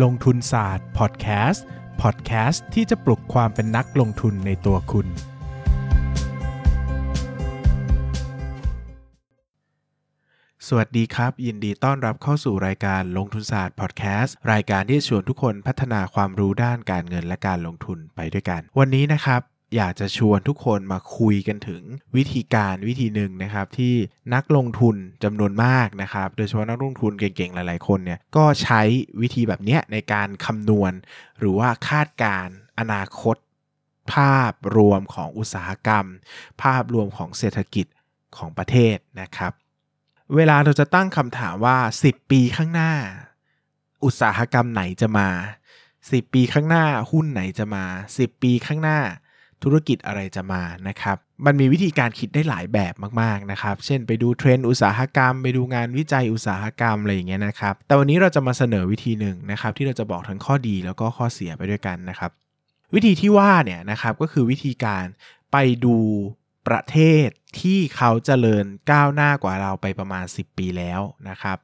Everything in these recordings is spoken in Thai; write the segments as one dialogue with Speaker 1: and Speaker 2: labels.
Speaker 1: ลงทุนศาสตร์พอดแคสต์พอดแคสต์ที่จะปลุกความเป็นนักลงทุนในตัวคุณ สวัสดีครับ ยินดีต้อนรับเข้าสู่รายการลงทุนศาสตร์พอดแคสต์รายการที่ชวนทุกคนพัฒนาความรู้ด้านการเงินและการลงทุนไปด้วยกัน วันนี้นะครับ อยากจะชวนทุกคนมาคุยกันถึงวิธีการวิธีหนึ่งนะครับ ที่นักลงทุนจำนวนมากนะครับ โดยเฉพาะนักลงทุนเก่งๆ หลายๆ คนเนี่ยก็ใช้วิธีแบบนี้ในการคำนวณ หรือว่าคาดการอนาคต ภาพรวมของอุตสาหกรรม ภาพรวมของเศรษฐกิจของประเทศนะครับ เวลาเราจะตั้งคำถามว่า 10 ปีข้างหน้า อุตสาหกรรมไหนจะมา 10 ปีข้างหน้าหุ้นไหนจะมา 10 ปีข้างหน้า ธุรกิจอะไรจะมานะครับ มันมีวิธีการคิดได้หลายแบบมากๆนะครับ เช่นไปดูเทรนด์อุตสาหกรรม ไปดูงานวิจัยอุตสาหกรรมอะไรอย่างเงี้ยนะครับ แต่วันนี้เราจะมาเสนอวิธีหนึ่งนะครับที่เราจะบอกทั้งข้อดีแล้วก็ข้อเสียไปด้วยกันนะครับ วิธีที่ว่าเนี่ยนะครับก็คือวิธีการไปดูประเทศที่เขาเจริญก้าวหน้ากว่าเราไปประมาณ 10 ปีแล้วนะครับ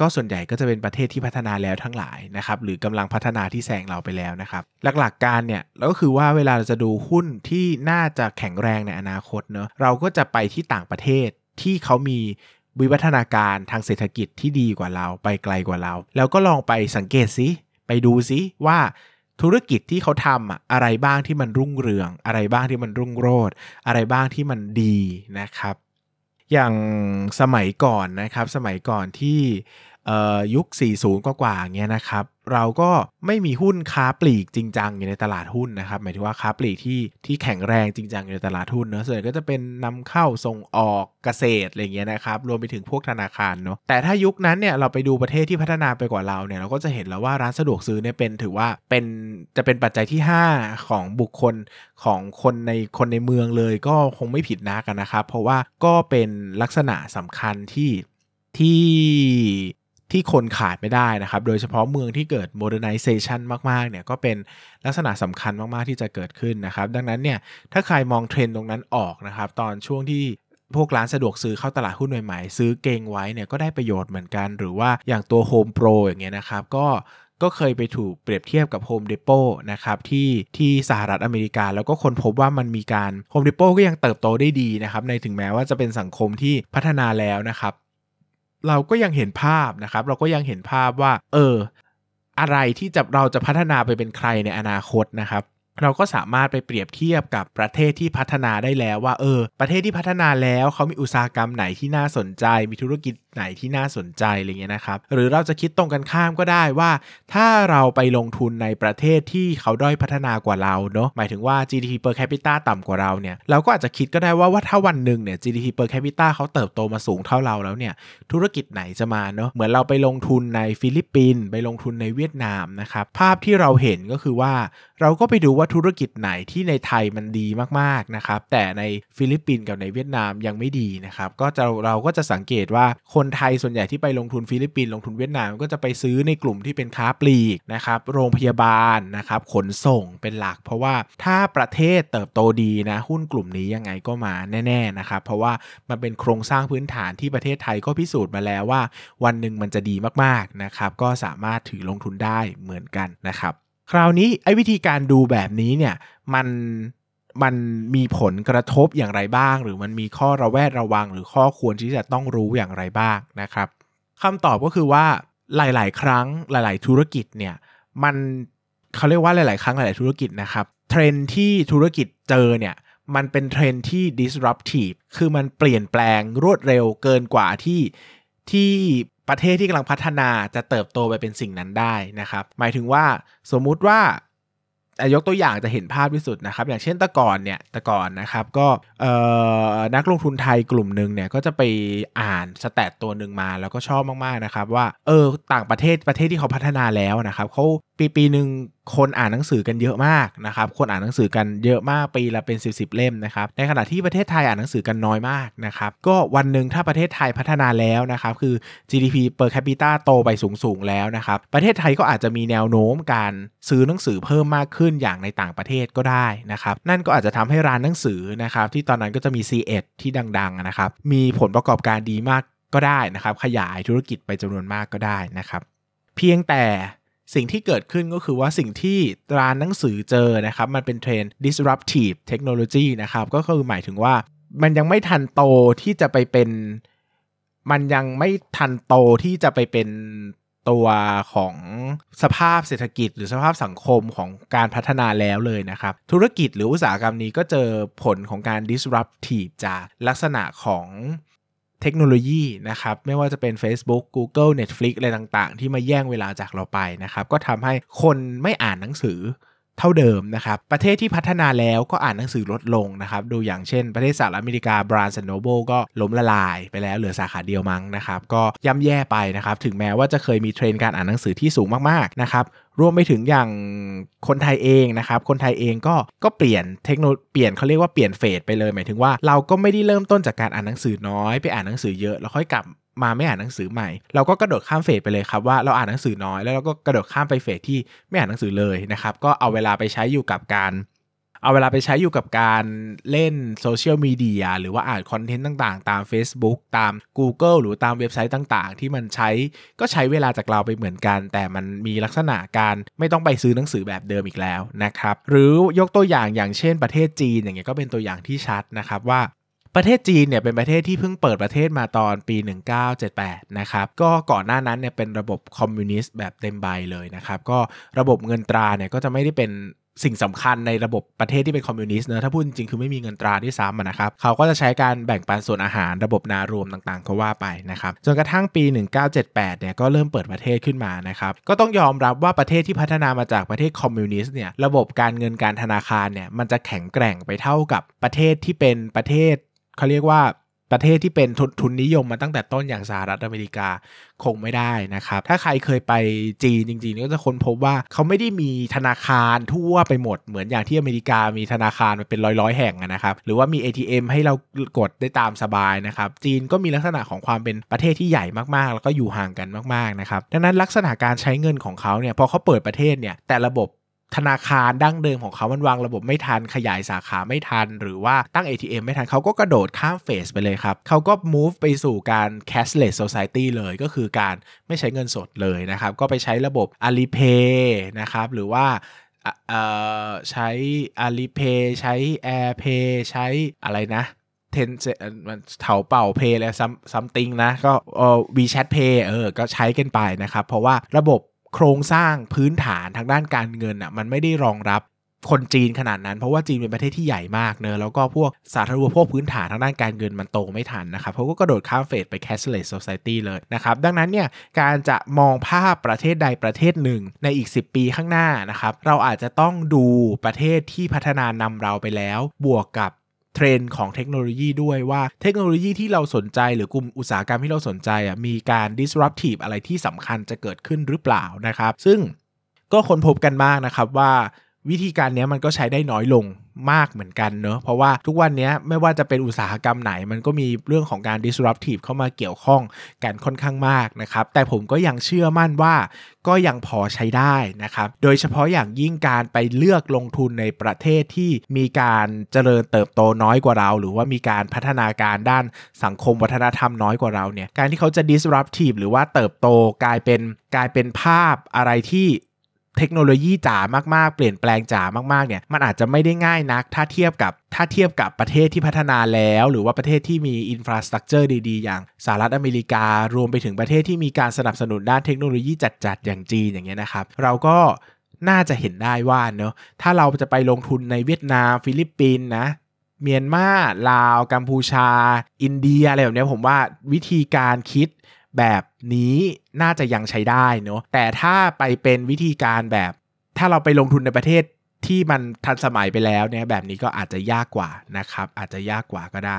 Speaker 1: ก็ส่วนใหญ่ก็จะเป็นประเทศที่พัฒนาแล้วทั้งหลายนะครับหรือกำลังพัฒนาที่แซงเราไปแล้วนะครับหลักๆการเนี่ยเราก็คือว่าเวลาเราจะดูหุ้นที่น่าจะแข็งแรงในอนาคตเนาะเราก็จะไปที่ต่างประเทศที่เขามีวิวัฒนาการทางเศรษฐกิจที่ดีกว่าเราไปไกลกว่าเรา แล้วก็ลองไปสังเกตซิไปดูซิว่าธุรกิจที่เขาทำอะอะไรบ้างที่มันรุ่งเรือง อะไรบ้างที่มันรุ่งโรจน์อะไรบ้างที่มันดีนะครับ อย่างสมัยก่อนนะครับ สมัยก่อนที่ยุค 40 กว่าๆเงี้ยนะครับ เราก็ไม่มีหุ้นค้าปลีกจริงจังอยู่ในตลาดหุ้นนะครับ หมายถึงว่าค้าปลีกที่ที่แข็งแรงจริงจังอยู่ในตลาดหุ้นเนอะส่วนใหญ่ก็จะเป็นนำเข้าส่งออกเกษตรอะไรเงี้ยนะครับ รวมไปถึงพวกธนาคารเนาะแต่ถ้ายุคนั้นเนี่ยเราไปดูประเทศที่พัฒนาไปกว่าเราเนี่ยเราก็จะเห็นแล้วว่าร้านสะดวกซื้อเนี่ยเป็นถือว่าเป็นจะเป็นปัจจัยที่ 5 ของบุคคลของคนในคนในเมืองเลยก็คงไม่ผิดนักนะครับ เพราะว่าก็เป็นลักษณะสำคัญที่ที่ ที่คนขาดไม่ได้นะครับ โดยเฉพาะเมืองที่เกิด modernization มากๆ เนี่ยก็เป็นลักษณะสำคัญมากๆ ที่จะเกิดขึ้นนะครับ ดังนั้นเนี่ยถ้าใครมองเทรนด์ตรงนั้นออกนะครับ ตอนช่วงที่พวกร้านสะดวกซื้อเข้าตลาดหุ้นใหม่ๆ ซื้อเก่งไว้เนี่ยก็ได้ประโยชน์เหมือนกัน หรือว่าอย่างตัว Home Pro อย่างเงี้ยนะครับ ก็ก็เคยไปถูกเปรียบเทียบกับ Home Depot นะครับที่ที่สหรัฐอเมริกา แล้วก็คนพบว่ามันมีการ Home Depot ก็ยังเติบโตได้ดีนะครับในถึงแม้ว่าจะเป็นสังคมที่พัฒนาแล้วนะครับ เราก็ยังเห็นภาพนะครับ เราก็ยังเห็นภาพว่า เออ อะไรที่จะเราจะพัฒนาไปเป็นใครในอนาคตนะครับ เราก็สามารถไปเปรียบเทียบกับประเทศที่พัฒนาได้แล้วว่าเออ ประเทศที่พัฒนาแล้วเขามีอุตสาหกรรมไหนที่น่าสนใจ มีธุรกิจไหนที่น่าสนใจอะไรเงี้ยนะครับ หรือเราจะคิดตรงกันข้ามก็ได้ว่า ถ้าเราไปลงทุนในประเทศที่เขาด้อยพัฒนากว่าเราเนาะหมายถึงว่า GDP per capita ต่ำกว่าเราเนี่ยเราก็อาจจะคิดก็ได้ว่าว่าถ้าวันหนึ่งเนี่ย GDP per capita เขาเติบโตมาสูงเท่าเราแล้วเนี่ยธุรกิจไหนจะมาเนาะเหมือนเราไปลงทุนในฟิลิปปินส์ไปลงทุนในเวียดนามนะครับภาพที่เราเห็นก็คือว่าเราก็ไปดูว่าธุรกิจไหนที่ในไทยมันดีมากๆนะครับ แต่ในฟิลิปปินส์กับในเวียดนามยังไม่ดีนะครับ ก็จะเราก็จะสังเกตว่าคนไทยส่วนใหญ่ที่ไปลงทุนฟิลิปปินส์ลงทุนเวียดนามก็จะไปซื้อในกลุ่มที่เป็นค้าปลีกนะครับ โรงพยาบาลนะครับ ขนส่งเป็นหลัก เพราะว่าถ้าประเทศเติบโตดีนะหุ้นกลุ่มนี้ยังไงก็มาแน่ ๆนะครับ เพราะว่ามันเป็นโครงสร้างพื้นฐานที่ประเทศไทยก็พิสูจน์มาแล้วว่า วันหนึ่งมันจะดีมากๆนะครับ ก็สามารถถือลงทุนได้เหมือนกันนะครับ คราวนี้ไอ้วิธีการดูแบบนี้เนี่ยมันมันมีผลกระทบอย่างไรบ้าง หรือมันมีข้อระแวดระวัง หรือข้อควรที่จะต้องรู้อย่างไรบ้างนะครับคำตอบก็คือว่าหลาย ๆ ครั้งหลาย ๆ ธุรกิจเนี่ยมันเขาเรียกว่าหลาย ๆ ครั้งหลาย ๆ ธุรกิจนะครับเทรนที่ธุรกิจเจอเนี่ยมันเป็นเทรนที่ disruptive คือมันเปลี่ยนแปลงรวดเร็วเกินกว่าที่ที่ ประเทศที่กำลังพัฒนาจะเติบโตไปเป็นสิ่งนั้นได้นะครับ หมายถึงว่าสมมุติว่ายกตัวอย่างจะเห็นภาพที่สุดนะครับ อย่างเช่นตะก่อนเนี่ยตะก่อนนะครับก็นักลงทุนไทยกลุ่มหนึ่งเนี่ยก็จะไปอ่านสแตทตัวหนึ่งมาแล้วก็ชอบมากๆนะครับ ว่าเออต่างประเทศประเทศที่เขาพัฒนาแล้วนะครับเขาปีปีหนึ่งคนอ่านหนังสือกันเยอะมากนะครับ คนอ่านหนังสือกันเยอะมากปีละเป็น 10บสเล่มนะครับ ในขณะที่ประเทศไทยอ่านหนังสือกันน้อยมากนะครับ ก็วันหนึ่งถ้าประเทศไทยพัฒนาแล้วนะครับ คือ GDP per capita โตไปสูงๆแล้วนะครับ ประเทศไทยก็อาจจะมีแนวโน้มการซื้อหนังสือเพิ่มมากขึ้นอย่างในต่างประเทศก็ได้นะครับ นั่นก็อาจจะทำให้ร้านหนังสือนะครับ ที่ตอนนั้นก็จะมี C1 ที่ดังๆนะครับ มีผลประกอบการดีมากก็ได้นะครับ ขยายธุรกิจไปจำนวนมากก็ได้นะครับ เพียงแต่ สิ่งที่เกิดขึ้นก็คือว่าสิ่งที่ร้านหนังสือเจอนะครับ มันเป็นเทรนด์ disruptive technology นะครับ ก็คือหมายถึงว่ามันยังไม่ทันโตที่จะไปเป็น มันยังไม่ทันโตที่จะไปเป็นตัวของสภาพเศรษฐกิจหรือสภาพสังคมของการพัฒนาแล้วเลยนะครับ ธุรกิจหรืออุตสาหกรรมนี้ก็เจอผลของการ disruptive จากลักษณะของ เทคโนโลยีนะครับไม่ว่าจะเป็น Facebook Google Netflix อะไรต่างๆ ที่มาแย่งเวลาจากเราไปนะครับก็ทำให้คนไม่อ่านหนังสือ เท่าเดิมนะครับ ประเทศที่พัฒนาแล้วก็อ่านหนังสือลดลงนะครับดูอย่างเช่น ประเทศสหรัฐอเมริกา Barnes & Noble ก็ล้มละลายไปแล้วเหลือสาขาเดียวมั้งนะครับ ก็ย่ำแย่ไปนะครับ ถึงแม้ว่าจะเคยมีเทรนการอ่านหนังสือที่สูงมากๆนะครับรวมไปถึงอย่างคนไทยเองนะครับ คนไทยเองก็ก็เปลี่ยนเทคโนโลยีเปลี่ยนเขาเรียกว่าเปลี่ยน phase ไปเลยหมายถึงว่าเราก็ไม่ได้เริ่มต้นจากการอ่านหนังสือน้อยไปอ่านหนังสือเยอะแล้วค่อยกลับ มาไม่อ่านหนังสือใหม่ เราก็กระโดดข้ามเฟสไปเลยครับว่าเราอ่านหนังสือน้อยแล้วเราก็กระโดดข้ามไปเฟสที่ไม่อ่านหนังสือเลยนะครับก็เอาเวลาไปใช้อยู่กับการเอาเวลาไปใช้อยู่กับการเล่นโซเชียลมีเดียหรือว่าอ่านคอนเทนต์ต่างๆ ตาม Facebook ตาม Google หรือตามเว็บไซต์ต่างๆ ที่มันใช้ก็ใช้เวลาจากเราไปเหมือนกัน แต่มันมีลักษณะการไม่ต้องไปซื้อหนังสือแบบเดิมอีกแล้วนะครับ หรือยกตัวอย่างอย่างเช่นประเทศจีนอย่างเงี้ยก็เป็นตัวอย่างที่ชัดนะครับว่า ประเทศจีนเนี่ยเป็นประเทศที่เพิ่งเปิดประเทศมาตอนปี 1978 นะครับ ก็ก่อนหน้านั้นเนี่ยเป็นระบบคอมมิวนิสต์แบบเต็มใบเลยนะครับ ก็ระบบเงินตราเนี่ยก็จะไม่ได้เป็นสิ่งสำคัญในระบบประเทศที่เป็นคอมมิวนิสต์เนอะถ้าพูดจริงคือไม่มีเงินตราด้วยซ้ำนะครับ เขาก็จะใช้การแบ่งปันส่วนอาหารระบบนารวมต่างๆ ก็ว่าไปนะครับ จนกระทั่งปี 1978 เนี่ยก็เริ่มเปิดประเทศขึ้นมานะครับ ก็ต้องยอมรับว่าประเทศที่พัฒนามาจากประเทศคอมมิวนิสต์เนี่ยระบบการเงินการธนาคารเนี่ยมันจะแข็งแกร่งไม่เท่ากับประเทศที่เป็นประเทศ เขาเรียกว่าประเทศที่เป็นทุนนิยมมาตั้งแต่ต้นอย่างสหรัฐอเมริกาคงไม่ได้นะครับ ถ้าใครเคยไปจีนจริงๆก็จะค้นพบว่าเขาไม่ได้มีธนาคารทั่วไปหมดเหมือนอย่างที่อเมริกามีธนาคารเป็นร้อยๆ แห่งนะครับ หรือว่ามี ATM ให้เรากดได้ตามสบายนะครับ จีนก็มีลักษณะของความเป็นประเทศที่ใหญ่มากๆ แล้วก็อยู่ห่างกันมากๆนะครับดังนั้นลักษณะการใช้เงินของเขาเนี่ยพอเขาเปิดประเทศเนี่ยแต่ระบบ ธนาคารดั้งเดิมของเขามันวางระบบไม่ทันขยายสาขาไม่ทัน หรือว่าตั้ง ATM ไม่ทันเขาก็กระโดดข้ามเฟสไปเลยครับเขาก็ move ไปสู่การ cashless society เลยก็คือการไม่ใช้เงินสดเลยนะครับ ก็ไปใช้ระบบ Alipay นะครับ หรือว่าใช้ Alipay ใช้ AirPay ใช้อะไรนะเทนเซมันเถาเป่าเพย์แล้วซัมติงนะ ก็เออ WeChat Pay เออ ก็ใช้กันไปนะครับ เพราะว่าระบบ โครงสร้างพื้นฐานทางด้านการเงินอะมันไม่ได้รองรับคนจีนขนาดนั้น เพราะว่าจีนเป็นประเทศที่ใหญ่มากเนอะแล้วก็พวกสาธารณูปโภคพื้นฐานทางด้านการเงินมันโตไม่ทันนะครับเขาก็กระโดดข้ามเฟสไป cashless society เลยนะครับ ดังนั้นเนี่ยการจะมองภาพประเทศใดประเทศหนึ่งในอีก 10 ปีข้างหน้านะครับ เราอาจจะต้องดูประเทศที่พัฒนานำเราไปแล้ว บวกกับ เทรนด์ของเทคโนโลยีด้วยว่าเทคโนโลยีที่เราสนใจหรือกลุ่มอุตสาหกรรมที่เราสนใจอะมีการ disruptive อะไรที่สำคัญจะเกิดขึ้นหรือเปล่านะครับ ซึ่งก็ค้นพบกันมากนะครับว่า วิธีการนี้มันก็ใช้ได้น้อยลงมากเหมือนกันเนอะเพราะว่าทุกวันนี้ไม่ว่าจะเป็นอุตสาหกรรมไหน มันก็มีเรื่องของการ disruptive เข้ามาเกี่ยวข้องกันค่อนข้างมากนะครับ แต่ผมก็ยังเชื่อมั่นว่าก็ยังพอใช้ได้นะครับ โดยเฉพาะอย่างยิ่งการไปเลือกลงทุนในประเทศที่มีการเจริญเติบโตน้อยกว่าเรา หรือว่ามีการพัฒนาการด้านสังคมวัฒนธรรมน้อยกว่าเราเนี่ยการที่เขาจะ disruptive หรือว่าเติบโตกลายเป็นกลายเป็นภาพอะไรที่ เทคโนโลยีจ๋ามากๆ เปลี่ยนแปลงจ๋ามากๆเนี่ยมันอาจจะไม่ได้ง่ายนัก ถ้าเทียบกับถ้าเทียบกับประเทศที่พัฒนาแล้ว หรือว่าประเทศที่มีอินฟราสตรักเจอร์ดีๆ อย่างสหรัฐอเมริการวมไปถึงประเทศที่มีการสนับสนุนด้านเทคโนโลยีจัดๆอย่างจีนอย่างเงี้ยนะครับ เราก็น่าจะเห็นได้ว่าเนาะถ้าเราจะไปลงทุนในเวียดนาม ฟิลิปปินส์นะเมียนมาลาว กัมพูชา อินเดียอะไรแบบนี้ผมว่าวิธีการคิด แบบนี้น่าจะยังใช้ได้เนาะแต่ถ้าไปเป็นวิธีการแบบ ถ้าเราไปลงทุนในประเทศที่มันทันสมัยไปแล้วเนี่ยแบบนี้ก็อาจจะยากกว่านะครับ อาจจะยากกว่าก็ได้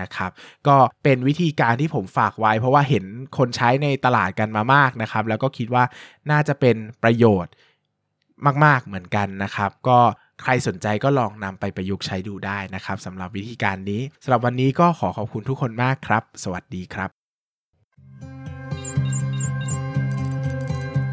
Speaker 1: นะครับ ก็เป็นวิธีการที่ผมฝากไว้ เพราะว่าเห็นคนใช้ในตลาดกันมามากนะครับ แล้วก็คิดว่าน่าจะเป็นประโยชน์มาก ๆเหมือนกันนะครับ ก็ใครสนใจก็ลองนำไปประยุกต์ใช้ดูได้นะครับสำหรับวิธีการนี้สำหรับวันนี้ก็ขอขอบคุณทุกคนมากครับ สวัสดีครับ